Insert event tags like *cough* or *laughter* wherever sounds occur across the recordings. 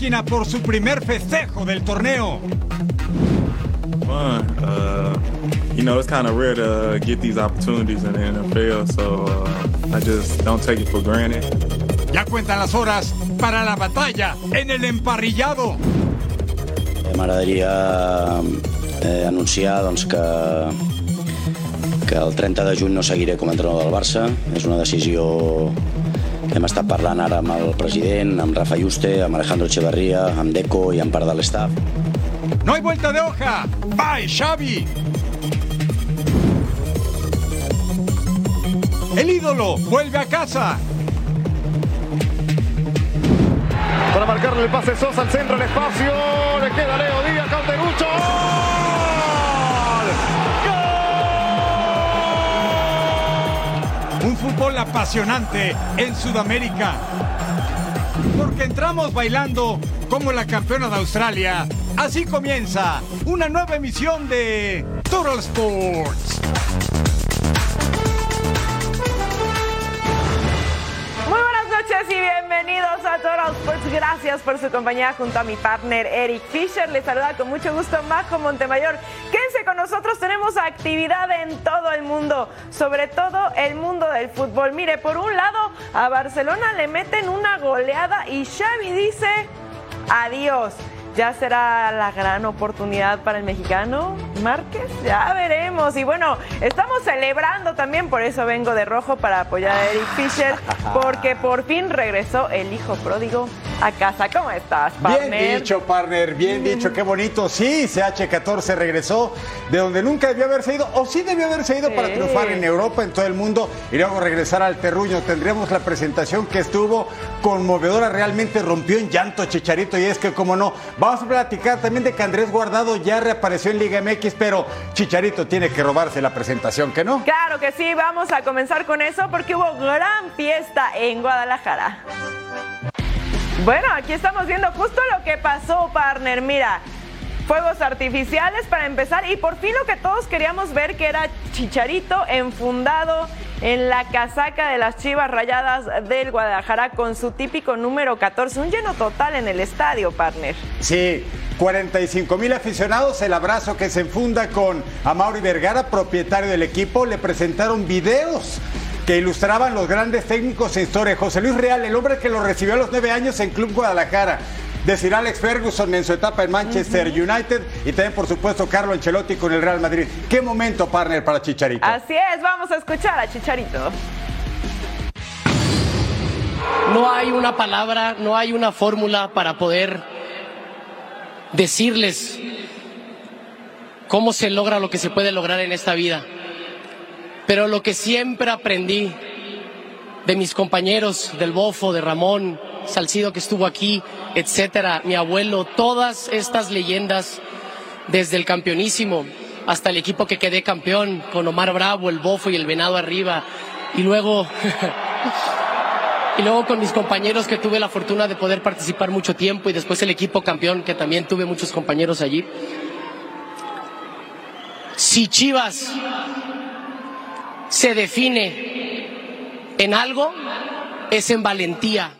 máquina por su primer festejo del torneo. Fun. Uh, you know, it's kind of rare to get these opportunities in the NFL, so uh, I just don't take it for granted. Ya cuentan las horas para la batalla en el emparrillado. M'agradaria eh, anunciar doncs, que, que el 30 de juny no seguiré com a entrenador del Barça. És una decisió hem estat parlant ara amb el president, amb Rafa Juste, amb Alejandro Echeverría, amb Deco i amb part de l'estaf. No hay vuelta de hoja. Bye, Xavi. El ídolo vuelve a casa. Para marcarle el pase Sosa al centro, el espacio. Le queda Leo Díaz, Un fútbol apasionante en Sudamérica. Porque entramos bailando como la campeona de Australia. Así comienza una nueva emisión de Total Sports. Muy buenas noches y bienvenidos a Total Sports. Gracias por su compañía junto a mi partner Eric Fisher. Les saluda con mucho gusto Majo Montemayor. Nosotros, tenemos actividad en todo el mundo, sobre todo el mundo del fútbol. Mire, por un lado, a Barcelona le meten una goleada y Xavi dice adiós. ¿Ya será la gran oportunidad para el mexicano Márquez? Ya veremos. Y bueno, estamos celebrando también, por eso vengo de rojo para apoyar a Eric Fisher, porque por fin regresó el hijo pródigo a casa. ¿Cómo estás, partner? Bien dicho, partner, bien dicho, qué bonito. Sí, CH14 regresó de donde nunca debió haberse ido, o sí debió haberse ido para triunfar en Europa, en todo el mundo, y luego regresar al terruño. Tendremos la presentación que estuvo conmovedora, realmente rompió en llanto Chicharito, y es que, como no, vamos a platicar también de que Andrés Guardado ya reapareció en Liga MX, pero Chicharito tiene que robarse la presentación, ¿que no? Claro que sí, vamos a comenzar con eso porque hubo gran fiesta en Guadalajara. Bueno, aquí estamos viendo justo lo que pasó, partner. Mira, fuegos artificiales para empezar y por fin lo que todos queríamos ver que era Chicharito enfundado en la casaca de las Chivas Rayadas del Guadalajara con su típico número 14, un lleno total en el estadio, partner. Sí, 45 mil aficionados, el abrazo que se enfunda con Amaury Vergara, propietario del equipo, le presentaron videos que ilustraban los grandes técnicos en historia. José Luis Real, el hombre que lo recibió a los nueve años en Club Guadalajara. Decir Alex Ferguson en su etapa en Manchester United y también, por supuesto, Carlo Ancelotti con el Real Madrid. ¿Qué momento, partner, para Chicharito? Así es, vamos a escuchar a Chicharito. No hay una palabra, no hay una fórmula para poder decirles cómo se logra lo que se puede lograr en esta vida. Pero lo que siempre aprendí de mis compañeros, del Bofo, de Ramón, Salcido que estuvo aquí, etcétera, mi abuelo, todas estas leyendas, desde el campeonísimo hasta el equipo que quedé campeón, con Omar Bravo, el Bofo y el Venado arriba, y luego *laughs* Y luego con mis compañeros que tuve la fortuna de poder participar mucho tiempo y después el equipo campeón que también tuve muchos compañeros allí. Si Chivas se define en algo, es en valentía.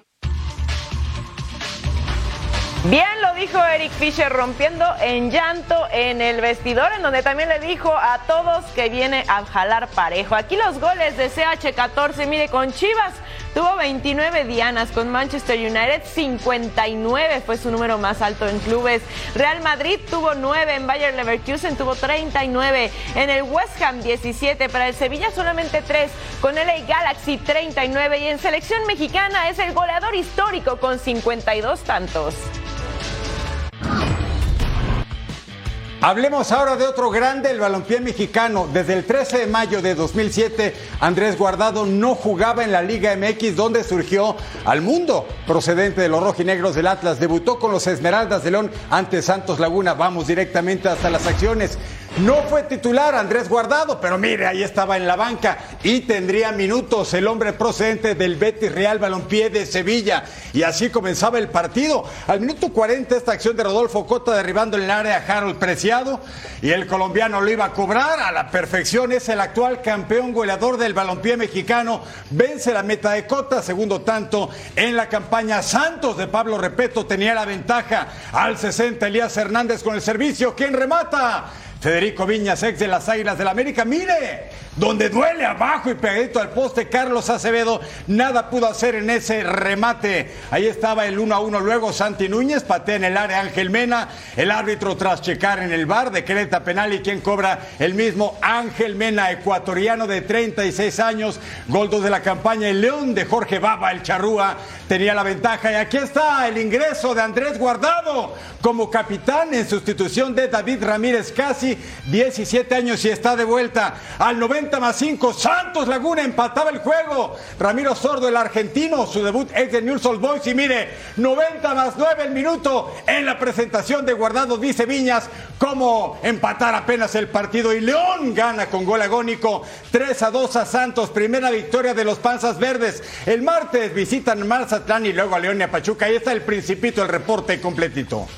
Bien lo dijo Eric Fisher rompiendo en llanto en el vestidor, en donde también le dijo a todos que viene a jalar parejo. Aquí los goles de CH14, mire, con Chivas tuvo 29 dianas, con Manchester United 59 fue su número más alto en clubes. Real Madrid tuvo 9, en Bayer Leverkusen tuvo 39, en el West Ham 17, para el Sevilla solamente 3, con LA Galaxy 39 y en selección mexicana es el goleador histórico con 52 tantos. Hablemos ahora de otro grande, el balompié mexicano. Desde el 13 de mayo de 2007, Andrés Guardado no jugaba en la Liga MX, donde surgió al mundo. Procedente de los rojinegros del Atlas, debutó con los Esmeraldas de León ante Santos Laguna. Vamos directamente hasta las acciones. No fue titular Andrés Guardado, pero mire, ahí estaba en la banca y tendría minutos el hombre procedente del Betis Real Balompié de Sevilla. Y así comenzaba el partido. Al minuto 40 esta acción de Rodolfo Cota derribando en el área a Harold Preciado y el colombiano lo iba a cobrar a la perfección. Es el actual campeón goleador del balompié mexicano. Vence la meta de Cota, segundo tanto en la campaña. Santos de Pablo Repeto tenía la ventaja al 60 Elías Hernández con el servicio. ¿Quién remata? Federico Viñas, ex de las Águilas del la América. Mire, donde duele abajo y pegadito al poste Carlos Acevedo, nada pudo hacer en ese remate. Ahí estaba el 1 a 1. Luego Santi Núñez patea en el área Ángel Mena. El árbitro, tras checar en el bar, decreta penal y quien cobra el mismo Ángel Mena, ecuatoriano de 36 años. Gol de la campaña. El León de Jorge Baba, el Charrúa, tenía la ventaja. Y aquí está el ingreso de Andrés Guardado como capitán en sustitución de David Ramírez, casi 17 años y está de vuelta al 90 más 5. Santos Laguna empataba el juego. Ramiro Sordo, el argentino, su debut ex de News Old Boys. Y mire, 90 más 9 el minuto en la presentación de Guardado, dice Viñas, cómo empatar apenas el partido. Y León gana con gol agónico 3 a 2 a Santos. Primera victoria de los Panzas Verdes. El martes visitan Mazatlán y luego a León y a Pachuca. Ahí está el Principito, el reporte completito.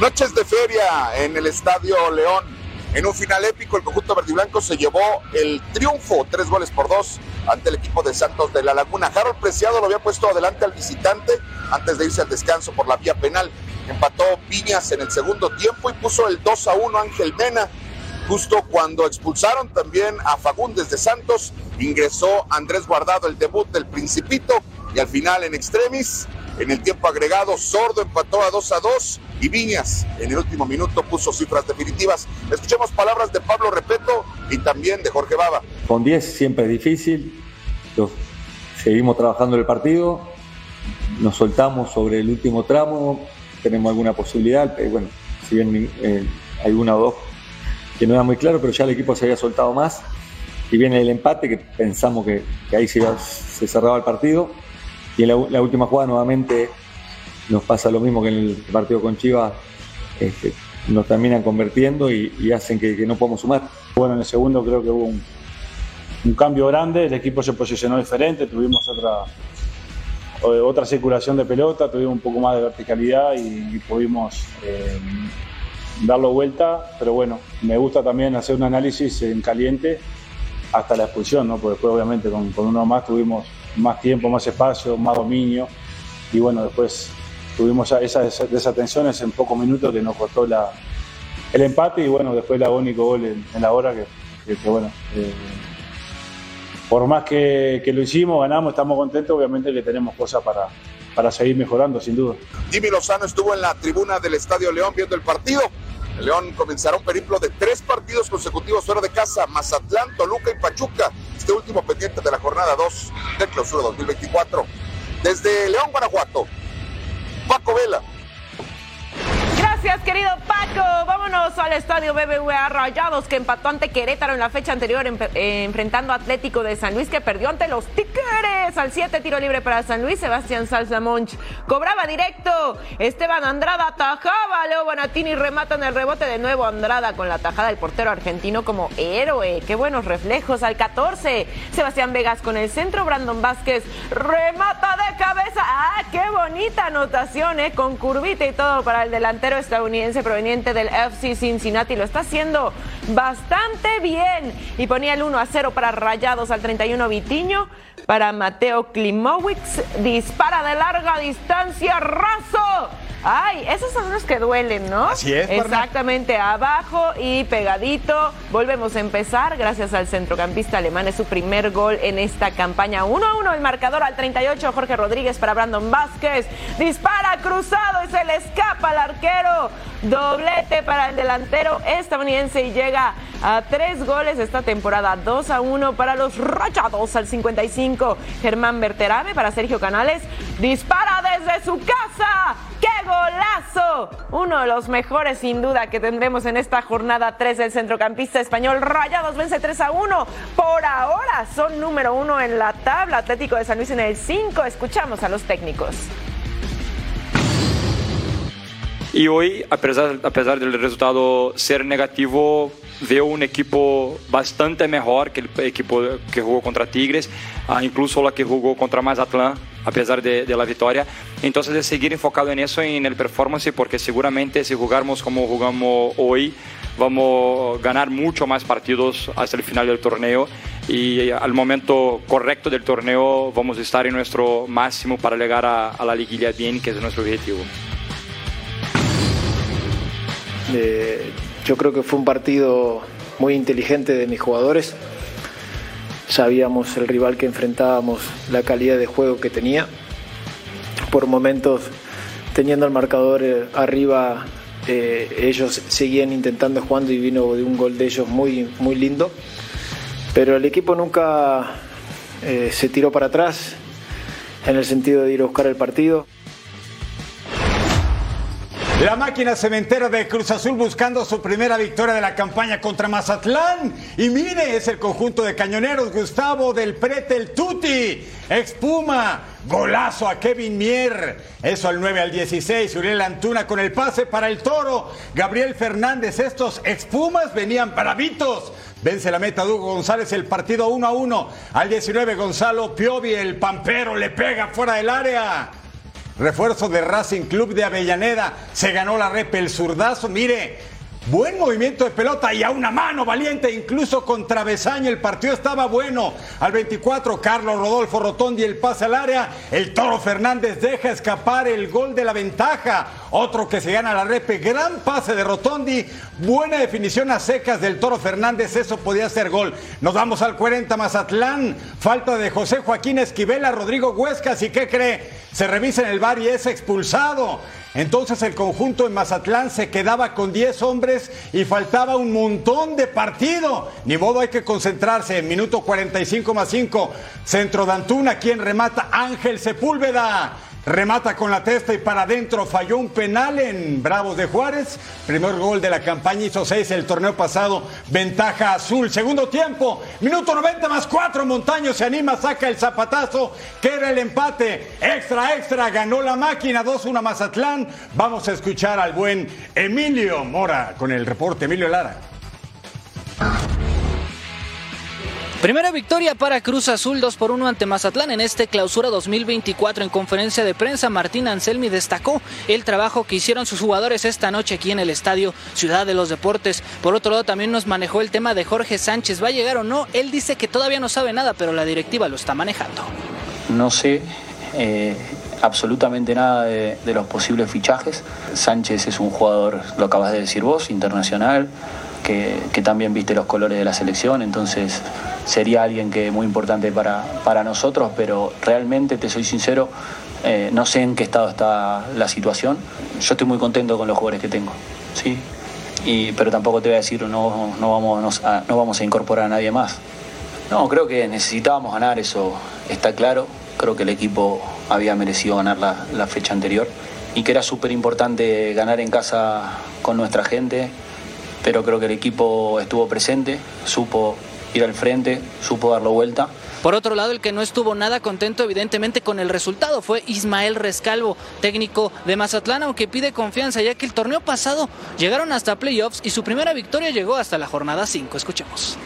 Noches de feria en el Estadio León. En un final épico, el conjunto verdiblanco se llevó el triunfo, tres goles por dos, ante el equipo de Santos de la Laguna. Harold Preciado lo había puesto adelante al visitante antes de irse al descanso por la vía penal. Empató Viñas en el segundo tiempo y puso el 2 a 1 Ángel Mena. Justo cuando expulsaron también a Fagundes de Santos, ingresó Andrés Guardado, el debut del Principito, y al final en extremis en el tiempo agregado, Sordo empató a 2 a 2 y Viñas en el último minuto puso cifras definitivas. Escuchemos palabras de Pablo Repeto y también de Jorge Baba. Con 10 siempre es difícil. seguimos trabajando el partido. Nos soltamos sobre el último tramo. Tenemos alguna posibilidad. Bueno, si bien eh, hay una o dos que no era muy claro, pero ya el equipo se había soltado más. Y viene el empate, que pensamos que, ahí se cerraba el partido y en la, última jugada nuevamente nos pasa lo mismo que en el partido con Chivas, este, nos terminan convirtiendo y, hacen que, no podamos sumar. Bueno, en el segundo creo que hubo un, cambio grande, el equipo se posicionó diferente, tuvimos otra, otra circulación de pelota, tuvimos un poco más de verticalidad y, pudimos eh, darlo vuelta, pero bueno, me gusta también hacer un análisis en caliente hasta la expulsión, ¿no? porque después obviamente con uno más tuvimos más tiempo, más espacio, más dominio. Y bueno, después tuvimos esas desatenciones en pocos minutos que nos costó el empate y bueno, después el agónico gol en, la hora que, bueno, eh, por más que, lo hicimos, ganamos, estamos contentos, obviamente que tenemos cosas para, para seguir mejorando, sin duda. Jimmy Lozano estuvo en la tribuna del Estadio León viendo el partido. León comenzará un periplo de tres partidos consecutivos fuera de casa, Mazatlán, Toluca y Pachuca. Este último pendiente de la jornada 2 de clausura 2024. Desde León, Guanajuato, Paco Vela, Gracias, querido Paco. Vámonos al estadio BBVA Rayados, que empató ante Querétaro en la fecha anterior, eh, enfrentando a Atlético de San Luis, que perdió ante los Tigres. Al 7, tiro libre para San Luis. Sebastián Salzamonch cobraba directo. Esteban Andrada atajaba. Leo Bonatini remata en el rebote de nuevo. Andrada con la tajada del portero argentino como héroe. Qué buenos reflejos. Al 14, Sebastián Vegas con el centro. Brandon Vázquez remata de cabeza. ¡Ah, qué bonita anotación, eh! Con curvita y todo para el delantero estadounidense proveniente del FC Cincinnati. Lo está haciendo bastante bien. Y ponía el 1 a 0 para Rayados al 31 Vitiño. Para Mateo Klimowicz. Dispara de larga distancia. Raso Ay, esos son los que duelen, ¿no? Así es. Exactamente, abajo y pegadito. Volvemos a empezar gracias al centrocampista alemán. Es su primer gol en esta campaña. 1 a 1 el marcador al 38. Jorge Rodríguez para Brandon Vázquez. Dispara cruzado y se le escapa al arquero. Doblete para el delantero estadounidense y llega a tres goles esta temporada. 2 a 1 para los Rayados al 55. Germán Berterame para Sergio Canales. Dispara desde su casa. ¡Qué golazo! Uno de los mejores sin duda que tendremos en esta jornada 3 del centrocampista español. Rayados vence 3 a 1. Por ahora son número uno en la tabla. Atlético de San Luis en el 5. Escuchamos a los técnicos. Y hoy, a pesar, a pesar del resultado ser negativo, veo un equipo bastante mejor que el equipo que jugó contra Tigres, ah, incluso la que jugó contra Mazatlán, a pesar de, de, la victoria. Entonces, de seguir enfocado en eso, en el performance, porque seguramente si jugamos como jugamos hoy, vamos a ganar mucho más partidos hasta el final del torneo y al momento correcto del torneo vamos a estar en nuestro máximo para llegar a, la liguilla bien, que es nuestro objetivo. Eh, yo creo que fue un partido muy inteligente de mis jugadores. Sabíamos el rival que enfrentábamos, la calidad de juego que tenía. Por momentos, teniendo el marcador eh, arriba, eh, ellos seguían intentando jugando y vino de un gol de ellos muy, muy lindo. Pero el equipo nunca eh, se tiró para atrás en el sentido de ir a buscar el partido. La máquina cementera de Cruz Azul buscando su primera victoria de la campaña contra Mazatlán. Y mire, es el conjunto de cañoneros Gustavo del Prete, el Tuti. Expuma. Golazo a Kevin Mier. Eso al 9 al 16. Uriel Antuna con el pase para el toro. Gabriel Fernández. Estos expumas venían bravitos. Vence la meta Hugo González el partido 1 a 1. Al 19 Gonzalo Piovi, el pampero, le pega fuera del área. Refuerzo de Racing Club de Avellaneda. Se ganó la rep el zurdazo. Mire, buen movimiento de pelota y a una mano valiente, incluso con travesaño. El partido estaba bueno. Al 24, Carlos Rodolfo Rotondi el pase al área. El Toro Fernández deja escapar el gol de la ventaja. Otro que se gana la repe. Gran pase de Rotondi. Buena definición a secas del Toro Fernández. Eso podía ser gol. Nos vamos al 40 Mazatlán. Falta de José Joaquín Esquivela, Rodrigo Huescas. ¿Y qué cree? Se revisa en el bar y es expulsado. Entonces el conjunto en Mazatlán se quedaba con 10 hombres y faltaba un montón de partido. Ni modo hay que concentrarse. En minuto 45 más 5. Centro de Antuna, quien remata Ángel Sepúlveda. Remata con la testa y para adentro falló un penal en Bravos de Juárez. Primer gol de la campaña hizo 6 el torneo pasado. Ventaja azul. Segundo tiempo. Minuto 90 más 4. Montaño se anima, saca el zapatazo. Queda el empate. Extra, extra. Ganó la máquina. 2-1 Mazatlán. Vamos a escuchar al buen Emilio Mora con el reporte. Emilio Lara. Primera victoria para Cruz Azul 2 por 1 ante Mazatlán en este clausura 2024. En conferencia de prensa, Martín Anselmi destacó el trabajo que hicieron sus jugadores esta noche aquí en el estadio Ciudad de los Deportes. Por otro lado, también nos manejó el tema de Jorge Sánchez. ¿Va a llegar o no? Él dice que todavía no sabe nada, pero la directiva lo está manejando. No sé. Eh, absolutamente nada de, los posibles fichajes. Sánchez es un jugador, lo acabas de decir vos, internacional, que, también viste los colores de la selección, entonces sería alguien que muy importante para, para nosotros, pero realmente, te soy sincero, eh, no sé en qué estado está la situación. Yo estoy muy contento con los jugadores que tengo, ¿sí? Y, pero tampoco te voy a decir no, no, vamos a, no vamos a incorporar a nadie más. No, creo que necesitábamos ganar, eso está claro. Creo que el equipo había merecido ganar la, la fecha anterior y que era súper importante ganar en casa con nuestra gente, pero creo que el equipo estuvo presente, supo ir al frente, supo darlo vuelta. Por otro lado, el que no estuvo nada contento evidentemente con el resultado fue Ismael Rescalvo, técnico de Mazatlán, aunque pide confianza ya que el torneo pasado llegaron hasta playoffs y su primera victoria llegó hasta la jornada 5. Escuchemos.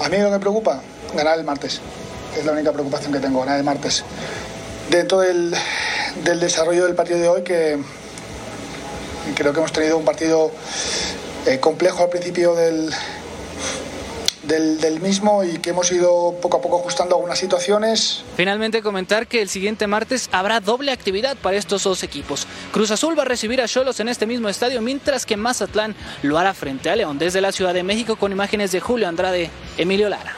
A mí lo que me preocupa, ganar el martes. Es la única preocupación que tengo, ganar el martes. Dentro del, del desarrollo del partido de hoy, que creo que hemos tenido un partido eh, complejo al principio del, del, del, mismo y que hemos ido poco a poco ajustando algunas situaciones. Finalmente comentar que el siguiente martes habrá doble actividad para estos dos equipos. Cruz Azul va a recibir a Cholos en este mismo estadio, mientras que Mazatlán lo hará frente a León desde la Ciudad de México con imágenes de Julio Andrade, Emilio Lara.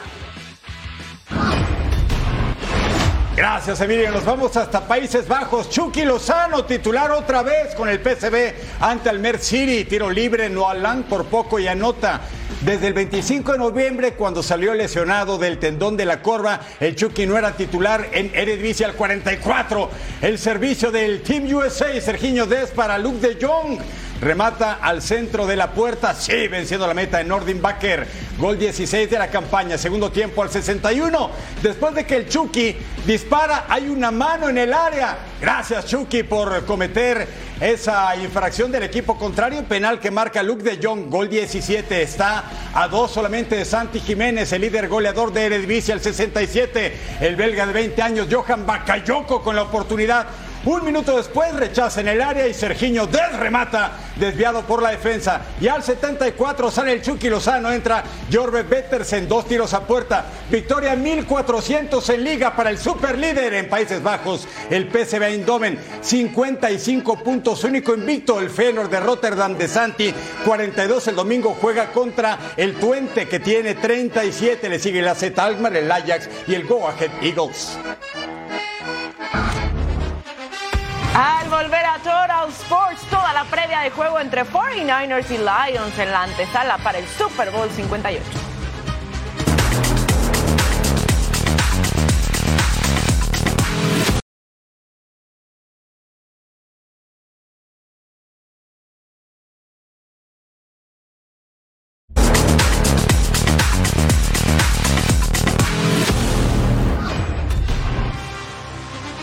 Gracias, Emilio. Nos vamos hasta Países Bajos. Chucky Lozano, titular otra vez con el PSV ante el Mer City. Tiro libre, Noalán por poco y anota. Desde el 25 de noviembre, cuando salió lesionado del tendón de la corva, el Chucky no era titular en Eredivisie al 44. El servicio del Team USA, Serginho Des para Luke de Jong. remata al centro de la puerta, sí, venciendo la meta de Nordin Baker. Gol 16 de la campaña, segundo tiempo al 61. Después de que el Chucky dispara, hay una mano en el área. Gracias Chucky por cometer esa infracción del equipo contrario. Penal que marca Luke de Jong, gol 17. Está a dos solamente de Santi Jiménez, el líder goleador de Eredivisie al 67. El belga de 20 años, Johan Bakayoko, con la oportunidad un minuto después rechaza en el área y Sergiño desremata, desviado por la defensa. Y al 74 sale el Chucky Lozano, entra Jorbe en dos tiros a puerta. Victoria 1400 en liga para el superlíder en Países Bajos, el PSV Eindhoven. 55 puntos, único invicto, el Feyenoord de Rotterdam de Santi. 42 el domingo juega contra el Twente que tiene 37. Le sigue el AZ Alkmaar, el Ajax y el Go Ahead Eagles. Al volver a Total Sports, toda la previa de juego entre 49ers y Lions en la antesala para el Super Bowl 58.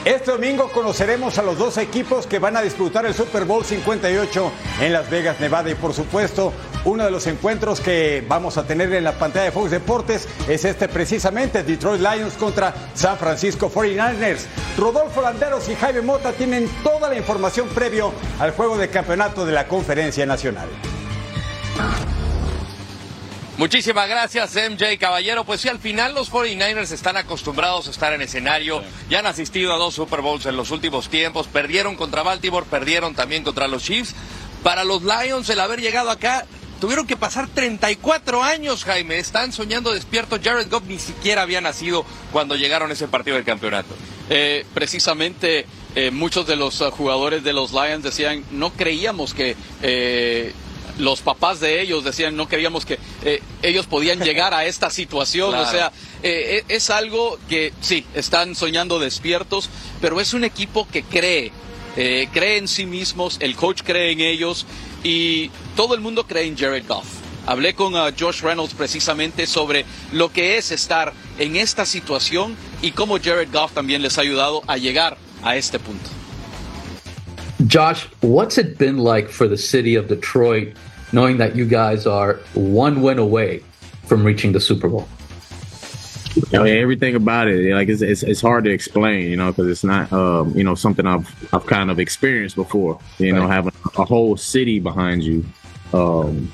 Este domingo conoceremos a los dos equipos que van a disputar el Super Bowl 58 en Las Vegas, Nevada. Y por supuesto, uno de los encuentros que vamos a tener en la pantalla de Fox Deportes es este precisamente, Detroit Lions contra San Francisco 49ers. Rodolfo Landeros y Jaime Mota tienen toda la información previo al juego de campeonato de la Conferencia Nacional. Muchísimas gracias, MJ Caballero. Pues sí, al final los 49ers están acostumbrados a estar en escenario. Ya han asistido a dos Super Bowls en los últimos tiempos. Perdieron contra Baltimore, perdieron también contra los Chiefs. Para los Lions, el haber llegado acá, tuvieron que pasar 34 años, Jaime. Están soñando despiertos. Jared Goff ni siquiera había nacido cuando llegaron a ese partido del campeonato. Eh, precisamente eh, muchos de los uh, jugadores de los Lions decían, no creíamos que eh, los papás de ellos decían no queríamos que eh, ellos podían llegar a esta situación. O *laughs* sea, eh, e, es algo que sí, están soñando despiertos, pero es un equipo que cree, eh, cree en sí mismos, el coach cree en ellos y todo el mundo cree en Jared Goff. Hablé con uh, Josh Reynolds precisamente sobre lo que es estar en esta situación y cómo Jared Goff también les ha ayudado a llegar a este punto. Josh, what's it been like for the city of Detroit knowing that you guys are one win away from reaching the Super Bowl? I mean, everything about it, like it's, it's, it's hard to explain, you know, because it's not, um, you know, something I've I've kind of experienced before. You know, having a whole city behind you, um,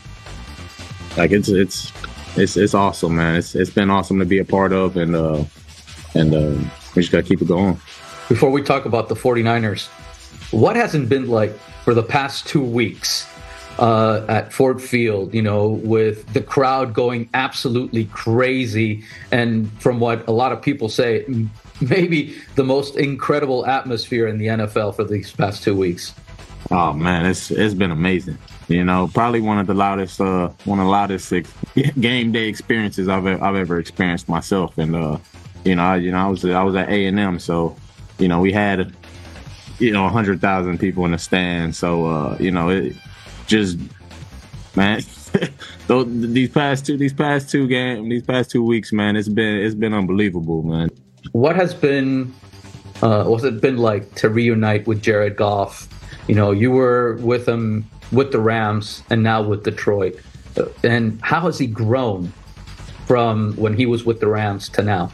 like it's it's it's it's awesome, man. It's it's been awesome to be a part of, and uh, and uh, we just gotta keep it going. Before we talk about the 49ers, what hasn't been like for the past two weeks uh, at Ford Field, you know, with the crowd going absolutely crazy. And from what a lot of people say, maybe the most incredible atmosphere in the NFL for these past two weeks. Oh man, it's it's been amazing. You know, probably one of the loudest, uh, one of the loudest *laughs* game day experiences I've I've ever experienced myself. And uh, you know, I, you know, I was I was at A and M, so you know, we had you know hundred thousand people in the stand. So uh, you know, it just man. *laughs* these past two, these past two games, these past two weeks, man, it's been it's been unbelievable, man. What has been, uh, what's it been like to reunite with Jared Goff? You know, you were with him with the Rams and now with Detroit, and how has he grown from when he was with the Rams to now?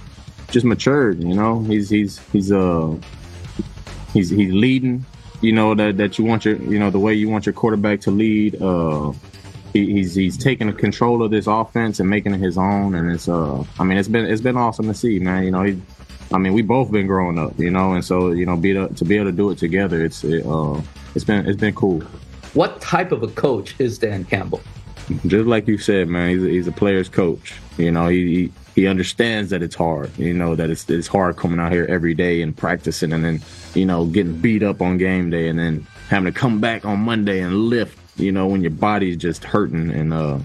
Just matured, you know. He's he's he's uh he's he's leading you know that that you want your you know the way you want your quarterback to lead. Uh, he, he's he's taking control of this offense and making it his own, and it's uh I mean it's been it's been awesome to see, man. You know he. I mean, we both been growing up, you know, and so you know, be to, to be able to do it together, it's it, uh, it's been it's been cool. What type of a coach is Dan Campbell? Just like you said, man, he's a, he's a player's coach. You know, he, he understands that it's hard. You know that it's it's hard coming out here every day and practicing, and then you know getting beat up on game day, and then having to come back on Monday and lift. You know when your body's just hurting, and uh,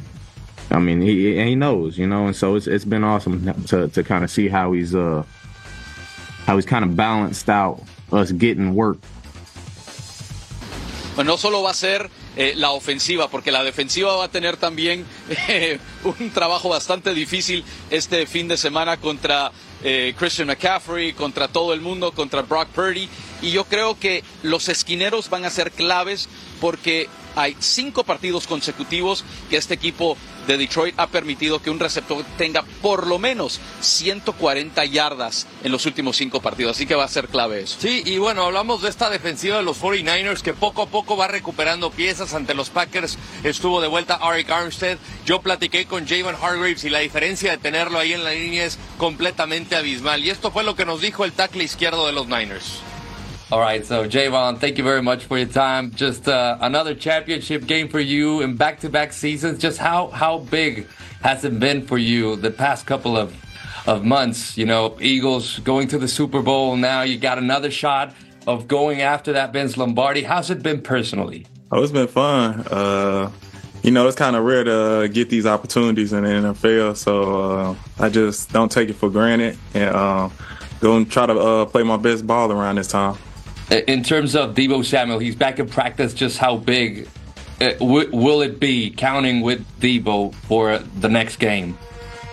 I mean he he knows, you know, and so it's it's been awesome to to kind of see how he's uh how he's kind of balanced out us getting work Pues no solo va a ser eh, la ofensiva, porque la defensiva va a tener también eh, un trabajo bastante difícil este fin de semana contra eh, Christian McCaffrey, contra todo el mundo, contra Brock Purdy. Y yo creo que los esquineros van a ser claves porque hay cinco partidos consecutivos que este equipo de Detroit ha permitido que un receptor tenga por lo menos 140 yardas en los últimos cinco partidos. Así que va a ser clave eso. Sí, y bueno, hablamos de esta defensiva de los 49ers que poco a poco va recuperando piezas ante los Packers. Estuvo de vuelta Arik Armstead. Yo platiqué con Javon Hargraves y la diferencia de tenerlo ahí en la línea es completamente abismal. Y esto fue lo que nos dijo el tackle izquierdo de los Niners. All right, so Javon, thank you very much for your time. Just uh, another championship game for you in back-to-back seasons. Just how how big has it been for you the past couple of of months? You know, Eagles going to the Super Bowl. Now you got another shot of going after that Vince Lombardi. How's it been personally? Oh, it's been fun. Uh, you know, it's kind of rare to get these opportunities in the NFL, so uh, I just don't take it for granted and uh, go and try to uh, play my best ball around this time. In terms of Debo Samuel, he's back in practice. Just how big uh, w- will it be counting with Debo for the next game?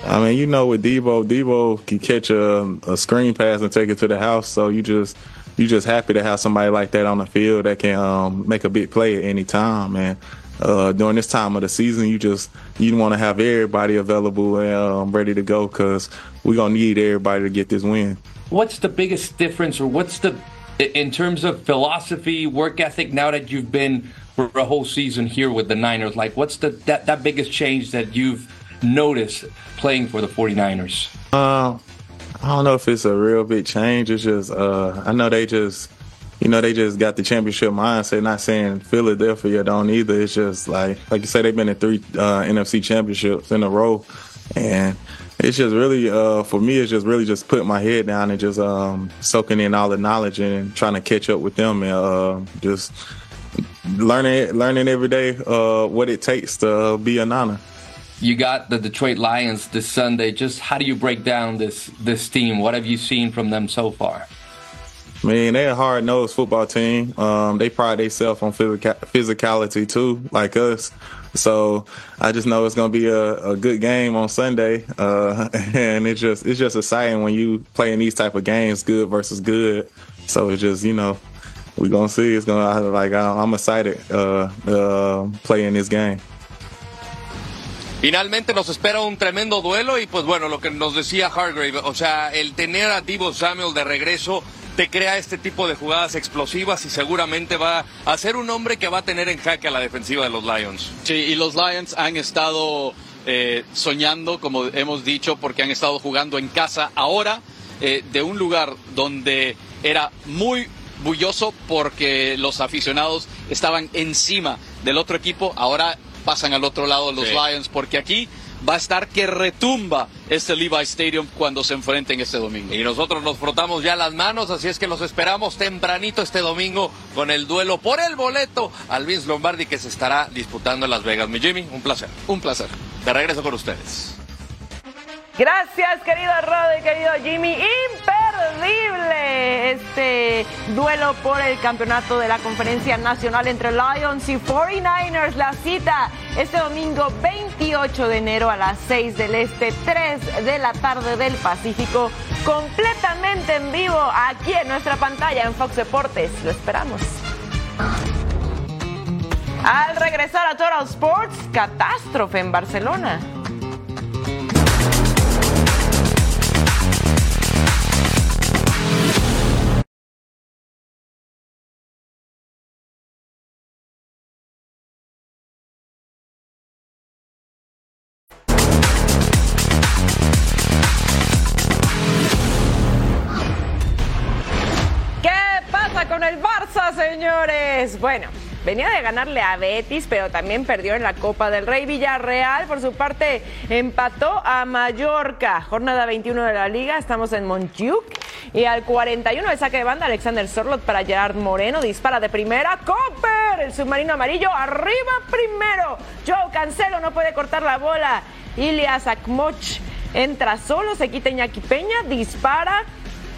I mean, you know, with Debo, Debo can catch a, a screen pass and take it to the house. So you just you just happy to have somebody like that on the field that can um, make a big play at any time. And uh, during this time of the season, you just you want to have everybody available and um, ready to go because we're gonna need everybody to get this win. What's the biggest difference, or what's the in terms of philosophy, work ethic? Now that you've been for a whole season here with the Niners, like what's the that, that biggest change that you've noticed playing for the 49ers? Uh, I don't know if it's a real big change. It's just uh, I know they just you know they just got the championship mindset. Not saying Philadelphia don't either. It's just like like you said they've been in three uh, NFC championships in a row, and it's just really uh, for me. It's just really just putting my head down and just um, soaking in all the knowledge and trying to catch up with them and uh, just learning learning every day uh, what it takes to be a Nana. You got the Detroit Lions this Sunday. Just how do you break down this this team? What have you seen from them so far? I mean, they're a hard nosed football team. Um, they pride themselves on physica- physicality too, like us. So I just know it's gonna be a, a good game on Sunday, uh, *laughs* and it's just it's just exciting when you play in these type of games, good versus good. So it's just you know we're gonna see. It's gonna like I'm excited uh, uh, playing this game. Finalmente nos espera un tremendo duelo y pues bueno, lo que nos decía Hargrave, o sea, el tener a Divo Samuel de regreso te crea este tipo de jugadas explosivas y seguramente va a ser un hombre que va a tener en jaque a la defensiva de los Lions. Sí, y los Lions han estado eh, soñando, como hemos dicho, porque han estado jugando en casa ahora eh, de un lugar donde era muy bulloso porque los aficionados estaban encima del otro equipo, ahora pasan al otro lado los Sí. Lions, porque aquí va a estar que retumba este Levi Stadium cuando se enfrenten este domingo. Y nosotros nos frotamos ya las manos, así es que los esperamos tempranito este domingo con el duelo por el boleto al Vince Lombardi que se estará disputando en Las Vegas. Mi Jimmy, un placer. Un placer. De regreso con ustedes. Gracias, querido Rod y querido Jimmy. Imperdible este duelo por el campeonato de la Conferencia Nacional entre Lions y 49ers. La cita este domingo 28 de enero a las 6 del Este, 3 de la tarde del Pacífico, completamente en vivo aquí en nuestra pantalla en Fox Deportes. Lo esperamos. Al regresar a Total Sports, catástrofe en Barcelona. Bueno, venía de ganarle a Betis, pero también perdió en la Copa del Rey. Villarreal, por su parte, empató a Mallorca. Jornada 21 de la Liga, estamos en Montjuic. Y al 41 de saque de banda, Alexander Sorlot para Gerard Moreno. Dispara de primera. Cooper, el submarino amarillo, arriba primero. Joe Cancelo no puede cortar la bola. Ilias Akmoch entra solo, se quita Iñaki Peña, dispara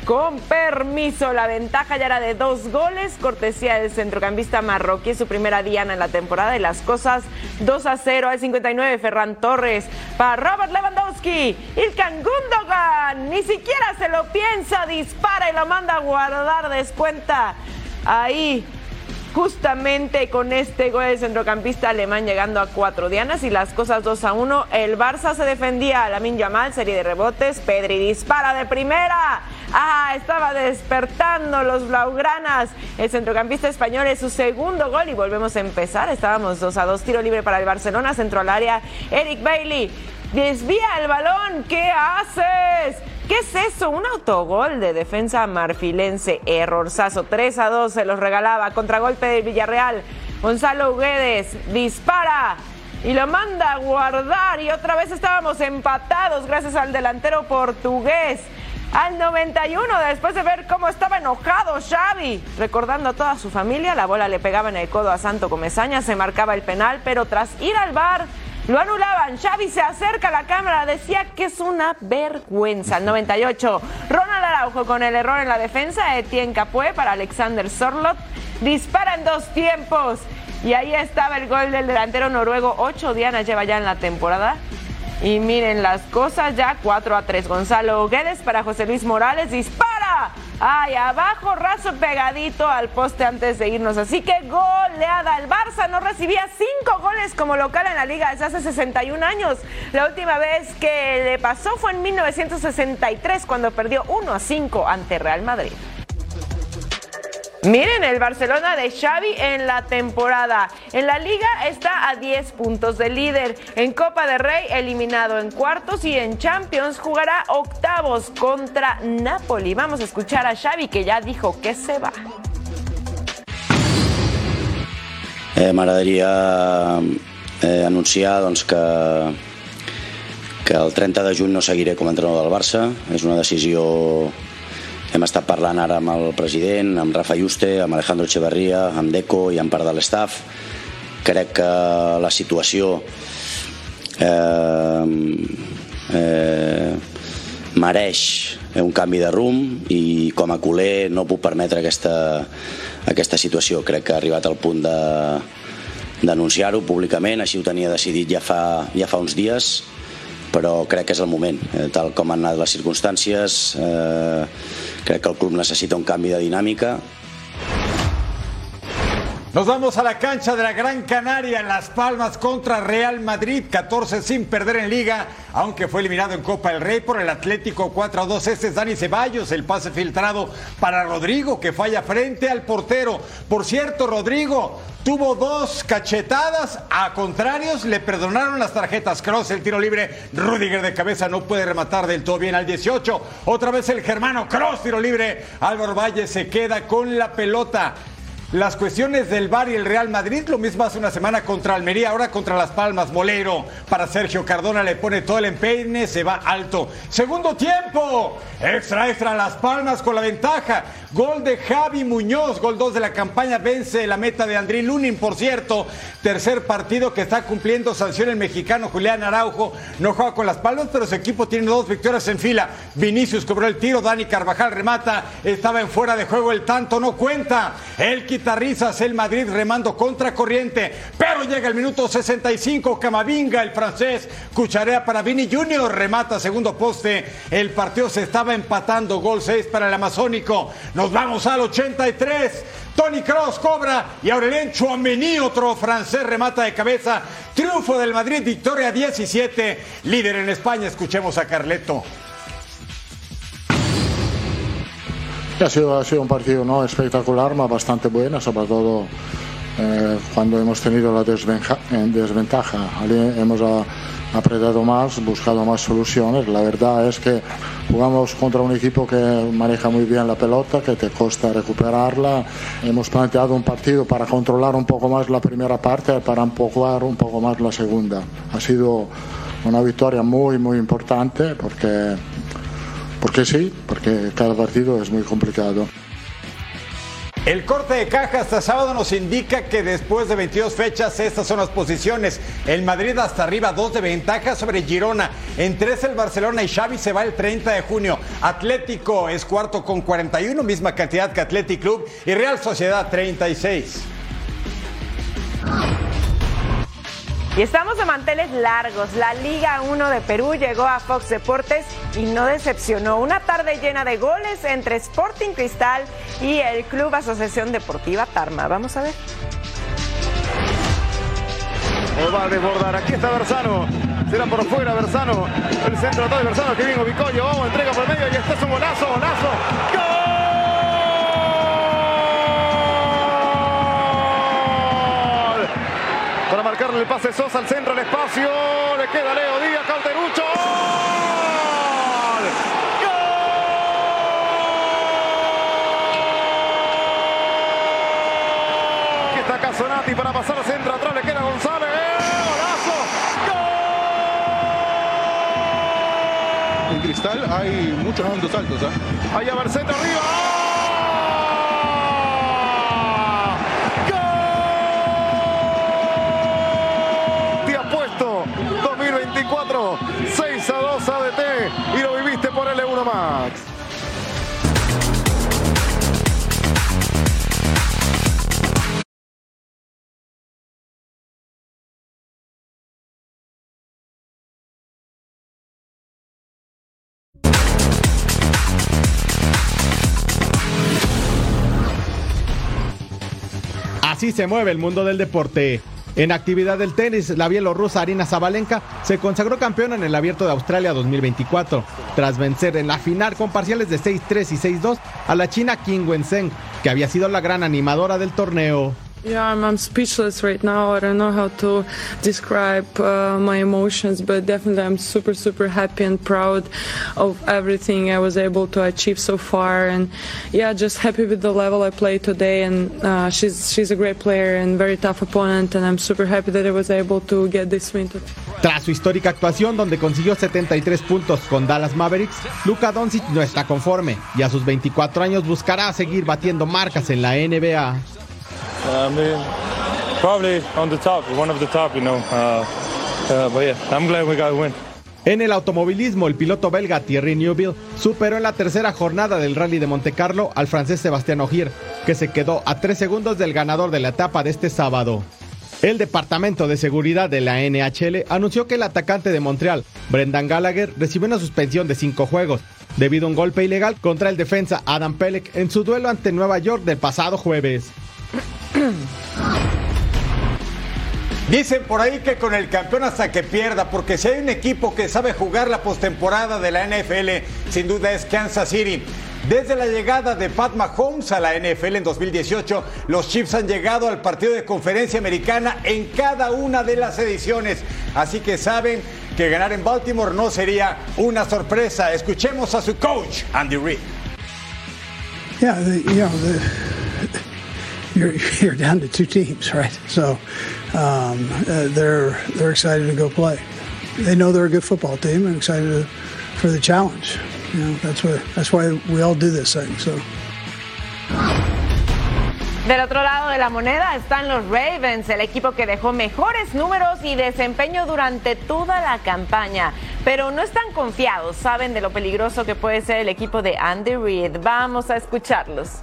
con permiso. La ventaja ya era de dos goles, cortesía del centrocampista marroquí, su primera diana en la temporada y las cosas 2 a 0 al 59. Ferran Torres para Robert Lewandowski. Ilkan Gundogan ni siquiera se lo piensa, dispara y lo manda a guardar, descuenta ahí justamente con este gol del centrocampista alemán llegando a cuatro dianas y las cosas 2 a 1. El Barça se defendía, Lamin Yamal, serie de rebotes, Pedri dispara de primera. Ah, estaba despertando los blaugranas. El centrocampista español es su segundo gol y volvemos a empezar. Estábamos 2 a 2, tiro libre para el Barcelona, centro al área. Eric Bailey desvía el balón. ¿Qué haces? ¿Qué es eso? Un autogol de defensa marfilense. Errorzazo. 3 a 2 se los regalaba. Contragolpe del Villarreal. Gonzalo Guedes dispara y lo manda a guardar. Y otra vez estábamos empatados gracias al delantero portugués. Al 91, después de ver cómo estaba enojado Xavi, recordando a toda su familia, la bola le pegaba en el codo a Santo Comesaña, se marcaba el penal, pero tras ir al bar lo anulaban. Xavi se acerca a la cámara, decía que es una vergüenza. El 98, Ronald Araujo con el error en la defensa, Etienne Capué para Alexander Sorlot. Dispara en dos tiempos. Y ahí estaba el gol del delantero noruego. Ocho dianas lleva ya en la temporada. Y miren las cosas ya 4 a 3. Gonzalo Guedes para José Luis Morales. Dispara. Ay, abajo, raso pegadito al poste antes de irnos. Así que goleada. El Barça no recibía cinco goles como local en la liga desde hace 61 años. La última vez que le pasó fue en 1963 cuando perdió 1 a 5 ante Real Madrid. Miren el Barcelona de Xavi en la temporada. En la liga está a 10 puntos de líder. En Copa de Rey eliminado en cuartos y en Champions jugará octavos contra Napoli. Vamos a escuchar a Xavi que ya dijo que se va. Eh, M'agradaria eh, anunciar doncs, que, que el 30 de juny no seguiré com a entrenador del Barça. És una decisió hem estat parlant ara amb el president, amb Rafa Juste, amb Alejandro Echeverría, amb Deco i amb part de l'estaf. Crec que la situació eh, eh, mereix un canvi de rumb i com a culer no puc permetre aquesta, aquesta situació. Crec que ha arribat al punt de d'anunciar-ho públicament, així ho tenia decidit ja fa, ja fa uns dies, però crec que és el moment, eh, tal com han anat les circumstàncies, eh, crec que el club necessita un canvi de dinàmica. Nos vamos a la cancha de la Gran Canaria Las Palmas contra Real Madrid, 14 sin perder en liga, aunque fue eliminado en Copa del Rey por el Atlético 4 a 2. Este es Dani Ceballos, el pase filtrado para Rodrigo que falla frente al portero. Por cierto, Rodrigo tuvo dos cachetadas a contrarios, le perdonaron las tarjetas Cross, el tiro libre, Rudiger de cabeza no puede rematar del todo bien al 18. Otra vez el germano Cross, tiro libre, Álvaro Valle se queda con la pelota las cuestiones del Bar y el Real Madrid, lo mismo hace una semana contra Almería, ahora contra Las Palmas, Molero. Para Sergio Cardona le pone todo el empeine, se va alto. Segundo tiempo, extra, extra, Las Palmas con la ventaja. Gol de Javi Muñoz, gol 2 de la campaña, vence la meta de André Lunin, por cierto. Tercer partido que está cumpliendo sanción el mexicano Julián Araujo. No juega con Las Palmas, pero su equipo tiene dos victorias en fila. Vinicius cobró el tiro, Dani Carvajal remata, estaba en fuera de juego, el tanto no cuenta. El guitarrizas, el Madrid remando contra corriente, pero llega el minuto 65, Camavinga, el francés, cucharea para Vini Junior, remata segundo poste, el partido se estaba empatando, gol 6 para el amazónico, nos vamos al 83, Tony Cross cobra y Aurelien Chouameni, otro francés, remata de cabeza, triunfo del Madrid, victoria 17, líder en España, escuchemos a Carleto. Ha sido, ha sido un partido no espectacular, más bastante bueno, sobre todo eh, cuando hemos tenido la desventaja. desventaja. Ali hemos apretado más, buscado más soluciones. La verdad es que jugamos contra un equipo que maneja muy bien la pelota, que te cuesta recuperarla. Hemos planteado un partido para controlar un poco más la primera parte, para empujar un poco más la segunda. Ha sido una victoria muy, muy importante porque porque sí, porque cada partido es muy complicado. El corte de caja hasta sábado nos indica que después de 22 fechas estas son las posiciones. El Madrid hasta arriba, dos de ventaja sobre Girona. En tres el Barcelona y Xavi se va el 30 de junio. Atlético es cuarto con 41, misma cantidad que Athletic Club. Y Real Sociedad 36. Y estamos de manteles largos. La Liga 1 de Perú llegó a Fox Deportes y no decepcionó. Una tarde llena de goles entre Sporting Cristal y el Club Asociación Deportiva Tarma. Vamos a ver. O va a desbordar. Aquí está Bersano. Será por fuera Bersano. El centro todo de Bersano que viene Vicoyo. Vamos, entrega por medio y este es un golazo, golazo. ¡Gol! Marcarle el pase Sosa al centro, al espacio. Le queda Leo Díaz, Calderucho. Aquí está Casonati para pasar al centro atrás. Le queda González. ¡Eh! ¡Golazo! En Cristal hay muchos puntos altos. ¿eh? Ahí a Barceta arriba. 2024 6 a 2 ADT y lo viviste por L1 Max. Así se mueve el mundo del deporte. En actividad del tenis, la bielorrusa Arina Zabalenka se consagró campeona en el Abierto de Australia 2024, tras vencer en la final con parciales de 6-3 y 6-2 a la china Qing Wenzheng, que había sido la gran animadora del torneo. Yeah, I'm, I'm speechless right now. I don't know how to describe uh, my emotions, but definitely I'm super, super happy and proud of everything I was able to achieve so far. And yeah, just happy with the level I played today. And uh, she's she's a great player and very tough opponent. And I'm super happy that I was able to get this win. Tras su histórica actuación donde consiguió 73 puntos con Dallas Mavericks, Luka Doncic no está conforme y a sus 24 años buscará seguir batiendo marcas en la NBA. I mean, probably on the top, one of the top, you know. But yeah, I'm glad we got a win. En el automovilismo, el piloto belga Thierry Neuville superó en la tercera jornada del Rally de Monte Carlo al francés Sebastián Ogier, que se quedó a tres segundos del ganador de la etapa de este sábado. El Departamento de Seguridad de la NHL anunció que el atacante de Montreal, Brendan Gallagher, recibió una suspensión de cinco juegos debido a un golpe ilegal contra el defensa Adam Pelech en su duelo ante Nueva York del pasado jueves. Dicen por ahí que con el campeón hasta que pierda, porque si hay un equipo que sabe jugar la postemporada de la NFL, sin duda es Kansas City. Desde la llegada de Pat Mahomes a la NFL en 2018, los Chiefs han llegado al partido de conferencia americana en cada una de las ediciones. Así que saben que ganar en Baltimore no sería una sorpresa. Escuchemos a su coach, Andy Reid. Yeah, the, you you're, you're down to two teams, right? So um, uh, they're they're excited to go play. They know they're a good football team and excited to, for the challenge. You know, that's what that's why we all do this thing. So. Del otro lado de la moneda están los Ravens, el equipo que dejó mejores números y desempeño durante toda la campaña. Pero no están confiados, saben de lo peligroso que puede ser el equipo de Andy Reid. Vamos a escucharlos.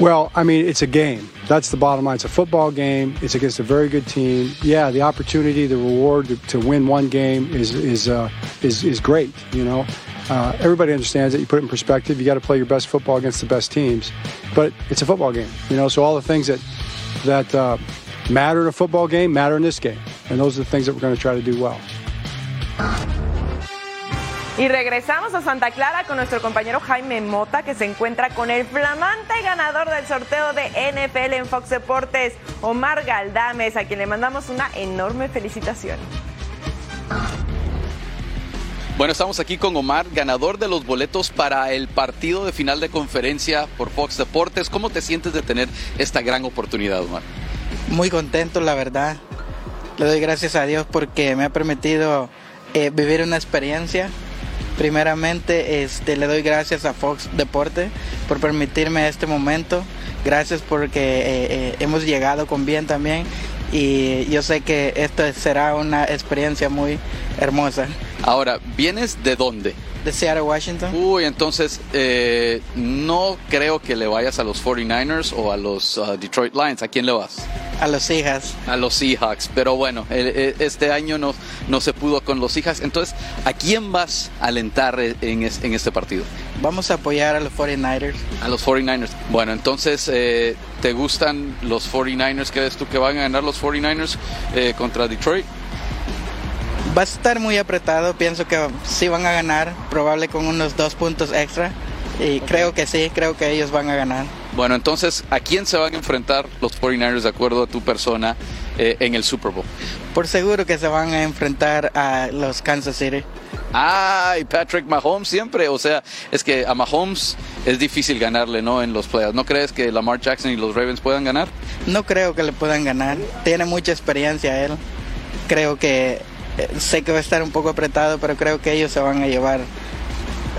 Well, I mean, it's a game. That's the bottom line. It's a football game. It's against a very good team. Yeah, the opportunity, the reward to, to win one game is is uh, is is great. You know, uh, everybody understands it. You put it in perspective. You got to play your best football against the best teams, but it's a football game. You know, so all the things that that uh, matter in a football game matter in this game, and those are the things that we're going to try to do well. Y regresamos a Santa Clara con nuestro compañero Jaime Mota, que se encuentra con el flamante ganador del sorteo de NFL en Fox Deportes, Omar Galdames, a quien le mandamos una enorme felicitación. Bueno, estamos aquí con Omar, ganador de los boletos para el partido de final de conferencia por Fox Deportes. ¿Cómo te sientes de tener esta gran oportunidad, Omar? Muy contento, la verdad. Le doy gracias a Dios porque me ha permitido eh, vivir una experiencia Primeramente, este, le doy gracias a Fox Deporte por permitirme este momento. Gracias porque eh, eh, hemos llegado con bien también y yo sé que esto será una experiencia muy hermosa. Ahora, ¿vienes de dónde? De Seattle, Washington. Uy, entonces eh, no creo que le vayas a los 49ers o a los uh, Detroit Lions. ¿A quién le vas? A los Seahawks. A los Seahawks. Pero bueno, el- el- este año no, no se pudo con los Seahawks. Entonces, ¿a quién vas a alentar en, es- en este partido? Vamos a apoyar a los 49ers. A los 49ers. Bueno, entonces, eh, ¿te gustan los 49ers? ¿Crees tú que van a ganar los 49ers eh, contra Detroit? Va a estar muy apretado, pienso que sí van a ganar, probable con unos dos puntos extra. Y creo que sí, creo que ellos van a ganar. Bueno, entonces, ¿a quién se van a enfrentar los 49ers de acuerdo a tu persona eh, en el Super Bowl? Por seguro que se van a enfrentar a los Kansas City. Ay, Patrick Mahomes siempre. O sea, es que a Mahomes es difícil ganarle, ¿no? En los playoffs. ¿No crees que Lamar Jackson y los Ravens puedan ganar? No creo que le puedan ganar. Tiene mucha experiencia él. Creo que sé que va a estar un poco apretado, pero creo que ellos se van a llevar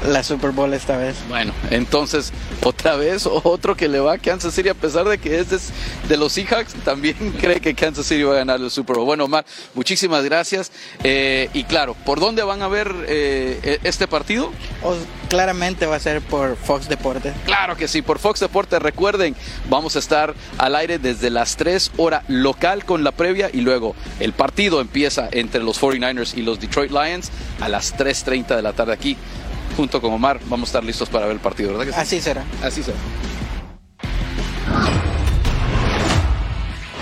la Super Bowl esta vez. Bueno, entonces, otra vez, *laughs* otro que le va a Kansas City, a pesar de que es de, los Seahawks, también *laughs* cree que Kansas City va a ganar el Super Bowl. Bueno, Omar, muchísimas gracias. Eh, y claro, ¿por dónde van a ver eh, este partido? Claramente va a ser por Fox Deportes. Claro que sí, por Fox Deportes. Recuerden, vamos a estar al aire desde las 3 hora local con la previa y luego el partido empieza entre los 49ers y los Detroit Lions a las 3.30 de la tarde aquí. Junto con Omar, vamos a estar listos para ver el partido, ¿verdad que sí? Así será. Así será.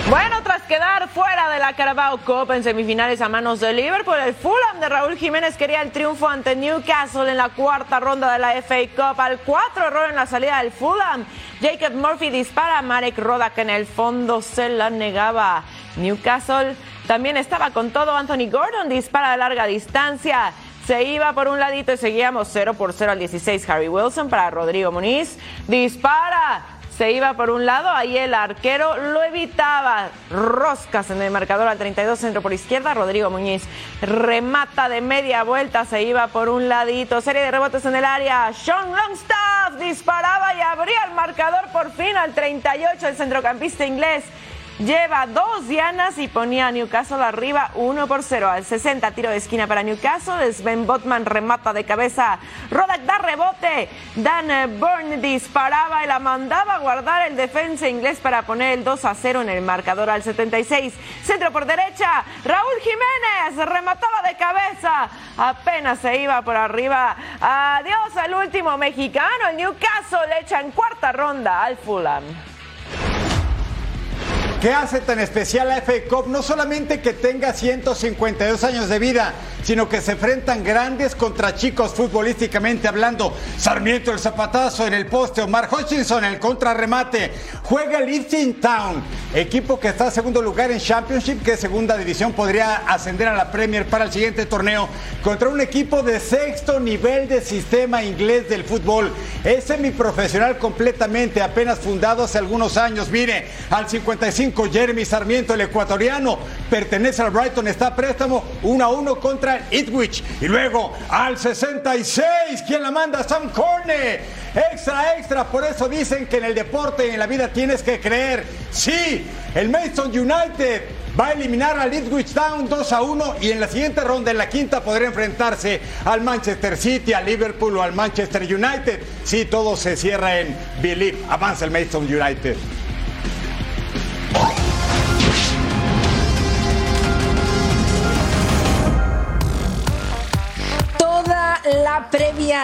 Bueno, tras quedar fuera de la Carabao Cup en semifinales a manos de Liverpool, el Fulham de Raúl Jiménez quería el triunfo ante Newcastle en la cuarta ronda de la FA Cup. Al cuatro error en la salida del Fulham. Jacob Murphy dispara, Marek Rodak en el fondo se la negaba. Newcastle también estaba con todo. Anthony Gordon dispara de larga distancia. Se iba por un ladito y seguíamos 0 por 0 al 16. Harry Wilson para Rodrigo Muniz. Dispara. Se iba por un lado, ahí el arquero lo evitaba. Roscas en el marcador al 32, centro por izquierda. Rodrigo Muñiz remata de media vuelta, se iba por un ladito. Serie de rebotes en el área. Sean Longstaff disparaba y abría el marcador por fin al 38. El centrocampista inglés lleva dos dianas y ponía a Newcastle arriba 1 por 0 al 60 tiro de esquina para Newcastle. Sven Botman remata de cabeza. Rodak da rebote. Dan eh, Byrne disparaba y la mandaba a guardar el defensa inglés para poner el 2 a 0 en el marcador al 76 centro por derecha. Raúl Jiménez remataba de cabeza. Apenas se iba por arriba. Adiós al último mexicano. El Newcastle le echa en cuarta ronda al Fulham ¿Qué hace tan especial la FA Cup? No solamente que tenga 152 años de vida, sino que se enfrentan grandes contra chicos futbolísticamente hablando. Sarmiento el zapatazo en el poste, Omar Hutchinson el contrarremate. Juega el Ipswich Town, equipo que está segundo lugar en Championship, que segunda división, podría ascender a la Premier para el siguiente torneo, contra un equipo de sexto nivel de sistema inglés del fútbol. Es semiprofesional completamente, apenas fundado hace algunos años. Mire, al 55 Jeremy Sarmiento, el ecuatoriano, pertenece al Brighton, está a préstamo 1 a 1 contra el Ipswich. Y luego al 66, ¿quién la manda? Sam Corne. Extra, extra, por eso dicen que en el deporte y en la vida tienes que creer. Sí, el Mason United va a eliminar al Ipswich Town 2 a 1 y en la siguiente ronda, en la quinta, podrá enfrentarse al Manchester City, al Liverpool o al Manchester United. Sí, todo se cierra en Believe. Avanza el Mason United.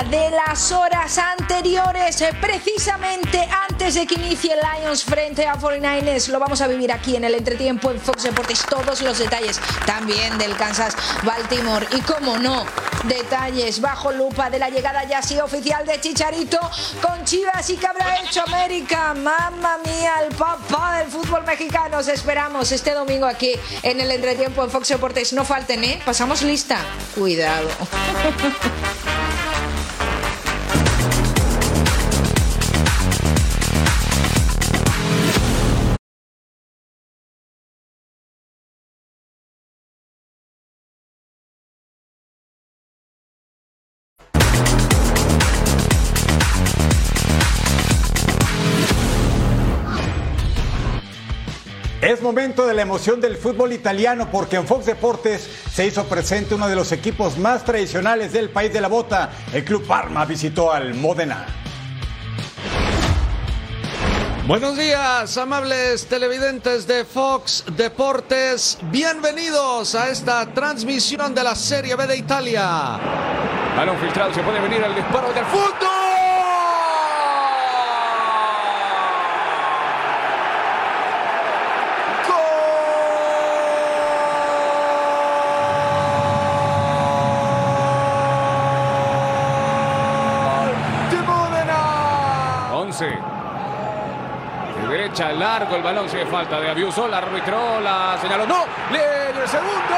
De las horas anteriores, eh, precisamente antes de que inicie Lions frente a 49ers, lo vamos a vivir aquí en el entretiempo en Fox Deportes. Todos los detalles también del Kansas Baltimore. Y como no, detalles bajo lupa de la llegada ya sí oficial de Chicharito con Chivas y que habrá hecho América. Mamma mía, el papá del fútbol mexicano. Os esperamos este domingo aquí en el entretiempo en Fox Deportes. No falten, ¿eh? Pasamos lista. Cuidado. *laughs* Es momento de la emoción del fútbol italiano porque en Fox Deportes se hizo presente uno de los equipos más tradicionales del país de la bota. El Club Parma visitó al Modena. Buenos días, amables televidentes de Fox Deportes. Bienvenidos a esta transmisión de la Serie B de Italia. Balón filtrado, se puede venir el disparo del fútbol. Largo el balón, sigue falta de Abiuso, la arbitró, la señaló, no, le el segundo.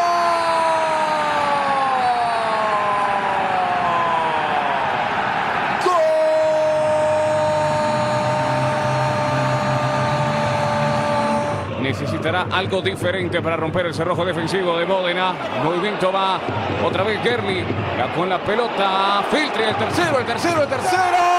Necesitará algo diferente para romper el cerrojo defensivo de Módena. Movimiento va otra vez Gerli. Con la pelota. Filtre el tercero, el tercero, el tercero.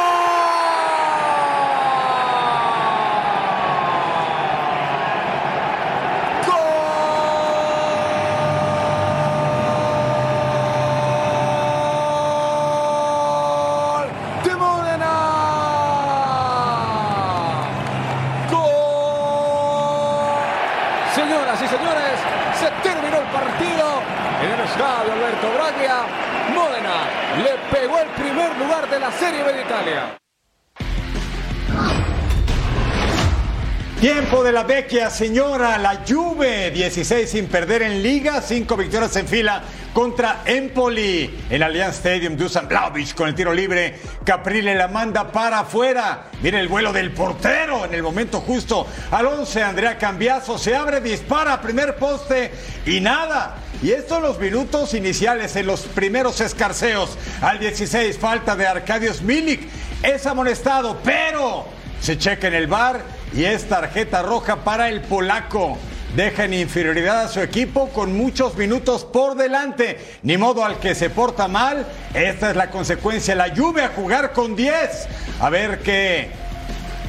Señoras y señores, se terminó el partido en el estadio Alberto Braglia. Módena le pegó el primer lugar de la Serie B de Italia. Tiempo de la vecchia señora, la Juve, 16 sin perder en liga, 5 victorias en fila contra Empoli. En Allianz Stadium, Dusan Blaovic con el tiro libre, Caprile la manda para afuera. Mira el vuelo del portero en el momento justo. Al 11, Andrea Cambiazo se abre, dispara, primer poste y nada. Y esto en los minutos iniciales, en los primeros escarceos. Al 16, falta de Arcadios Milik. Es amonestado, pero se checa en el bar y es tarjeta roja para el polaco. Deja en inferioridad a su equipo con muchos minutos por delante. Ni modo al que se porta mal. Esta es la consecuencia. La lluvia a jugar con 10. A ver qué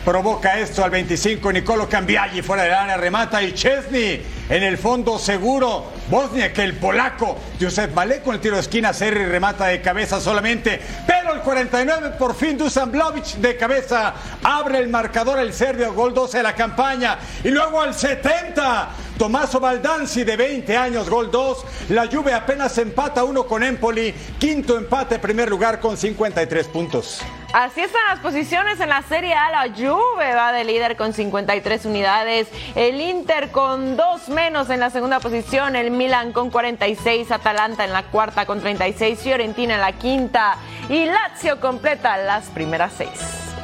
provoca esto al 25. Nicolo Cambiagli fuera del área remata y Chesney en el fondo seguro. Bosniak, el polaco. Josep Malek con el tiro de esquina. Serri remata de cabeza solamente. Pero el 49 por fin Dusan Blaovic de cabeza. Abre el marcador el serbio. Gol 12 de la campaña. Y luego al 70. Tomaso Baldanzi de 20 años, gol 2. La Juve apenas empata uno con Empoli. Quinto empate, primer lugar con 53 puntos. Así están las posiciones en la Serie A. La Juve va de líder con 53 unidades. El Inter con dos menos en la segunda posición. El Milan con 46. Atalanta en la cuarta con 36. Fiorentina en la quinta. Y Lazio completa las primeras seis.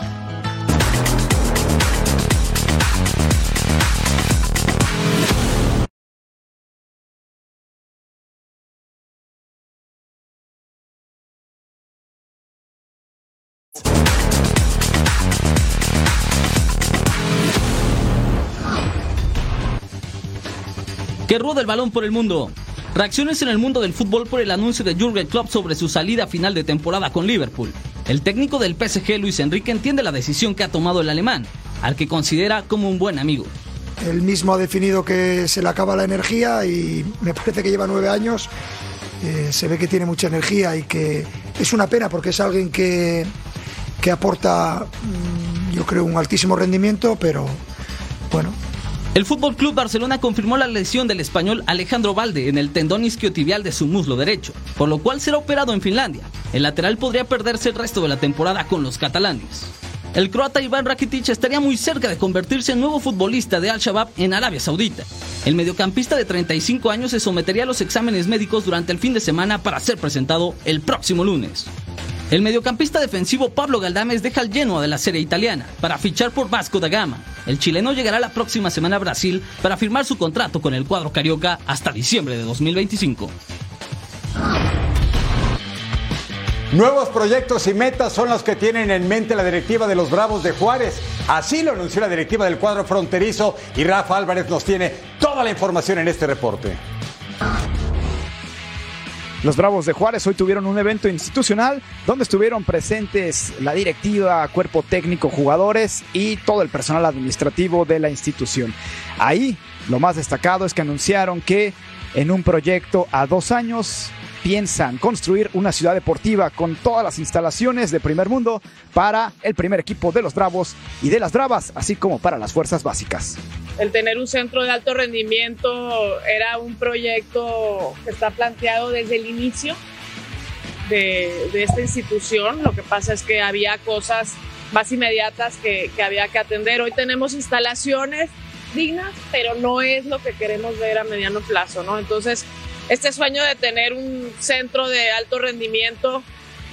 Que rueda el balón por el mundo. Reacciones en el mundo del fútbol por el anuncio de Jurgen Klopp sobre su salida final de temporada con Liverpool. El técnico del PSG, Luis Enrique, entiende la decisión que ha tomado el alemán, al que considera como un buen amigo. Él mismo ha definido que se le acaba la energía y me parece que lleva nueve años. Eh, se ve que tiene mucha energía y que es una pena porque es alguien que, que aporta, mm, yo creo, un altísimo rendimiento, pero bueno, El Fútbol Club Barcelona confirmó la lesión del español Alejandro Valde en el tendón isquiotibial de su muslo derecho, por lo cual será operado en Finlandia. El lateral podría perderse el resto de la temporada con los catalanes. El croata Iván Rakitic estaría muy cerca de convertirse en nuevo futbolista de Al-Shabaab en Arabia Saudita. El mediocampista de 35 años se sometería a los exámenes médicos durante el fin de semana para ser presentado el próximo lunes. El mediocampista defensivo Pablo Galdames deja el Genoa de la serie italiana para fichar por Vasco da Gama. El chileno llegará la próxima semana a Brasil para firmar su contrato con el cuadro carioca hasta diciembre de 2025. Nuevos proyectos y metas son los que tienen en mente la directiva de los Bravos de Juárez. Así lo anunció la directiva del cuadro fronterizo y Rafa Álvarez nos tiene toda la información en este reporte. Los Bravos de Juárez hoy tuvieron un evento institucional donde estuvieron presentes la directiva, cuerpo técnico, jugadores y todo el personal administrativo de la institución. Ahí lo más destacado es que anunciaron que en un proyecto a dos años piensan construir una ciudad deportiva con todas las instalaciones de primer mundo para el primer equipo de los Bravos y de las Bravas, así como para las fuerzas básicas. El tener un centro de alto rendimiento era un proyecto que está planteado desde el inicio de, esta institución. Lo que pasa es que había cosas más inmediatas que, que había que atender. Hoy tenemos instalaciones dignas, pero no es lo que queremos ver a mediano plazo, ¿no? Entonces, este sueño de tener un centro de alto rendimiento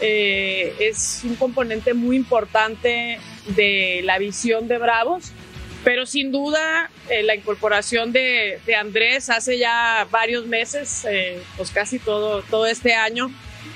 eh, es un componente muy importante de la visión de Bravos, pero sin duda eh, la incorporación de, Andrés hace ya varios meses, eh, pues casi todo, todo este año,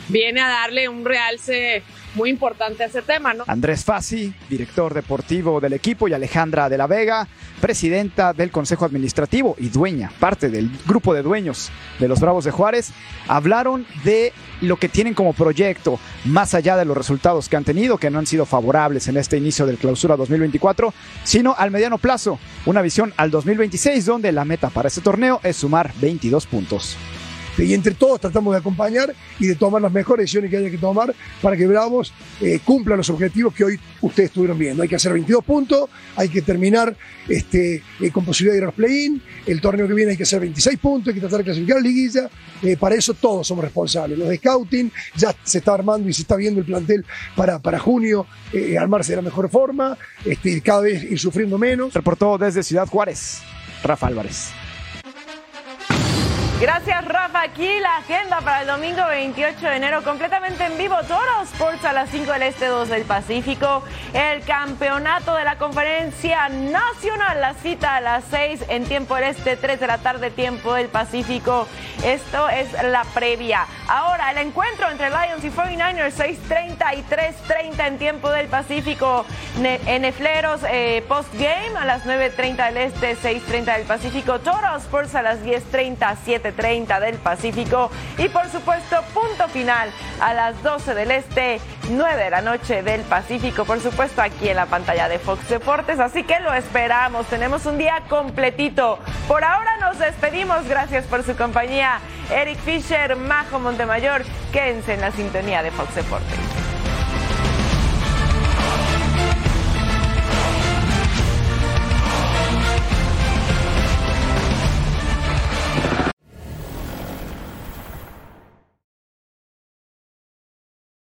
viene a darle un realce muy importante ese tema, ¿no? Andrés Fassi, director deportivo del equipo, y Alejandra de la Vega, presidenta del Consejo Administrativo y dueña, parte del grupo de dueños de los Bravos de Juárez, hablaron de lo que tienen como proyecto, más allá de los resultados que han tenido, que no han sido favorables en este inicio del clausura 2024, sino al mediano plazo, una visión al 2026, donde la meta para este torneo es sumar 22 puntos y entre todos tratamos de acompañar y de tomar las mejores decisiones que haya que tomar para que Bravos eh, cumpla los objetivos que hoy ustedes estuvieron viendo. Hay que hacer 22 puntos, hay que terminar este, eh, con posibilidad de ir a los play-in, el torneo que viene hay que hacer 26 puntos, hay que tratar de clasificar a la liguilla, eh, para eso todos somos responsables. Los de scouting ya se está armando y se está viendo el plantel para, para junio armarse de la mejor forma, este, cada vez ir sufriendo menos. Reportó desde Ciudad Juárez, Rafa Álvarez. Gracias, Rafa. Aquí la agenda para el domingo 28 de enero, completamente en vivo. Toro Sports a las 5 del Este, 2 del Pacífico. El campeonato de la Conferencia Nacional. La cita a las 6 en tiempo del Este, 3 de la tarde, tiempo del Pacífico. Esto es la previa. Ahora, el encuentro entre Lions y 49ers, 6:30 y 3:30 en tiempo del Pacífico. En Efleros, eh, post-game a las 9:30 del Este, 6:30 del Pacífico. Toro Sports a las 10:30, 7 30 del Pacífico y por supuesto punto final a las 12 del Este, 9 de la noche del Pacífico, por supuesto aquí en la pantalla de Fox Deportes, así que lo esperamos, tenemos un día completito. Por ahora nos despedimos, gracias por su compañía. Eric Fisher, Majo Montemayor, quédense en la sintonía de Fox Deportes.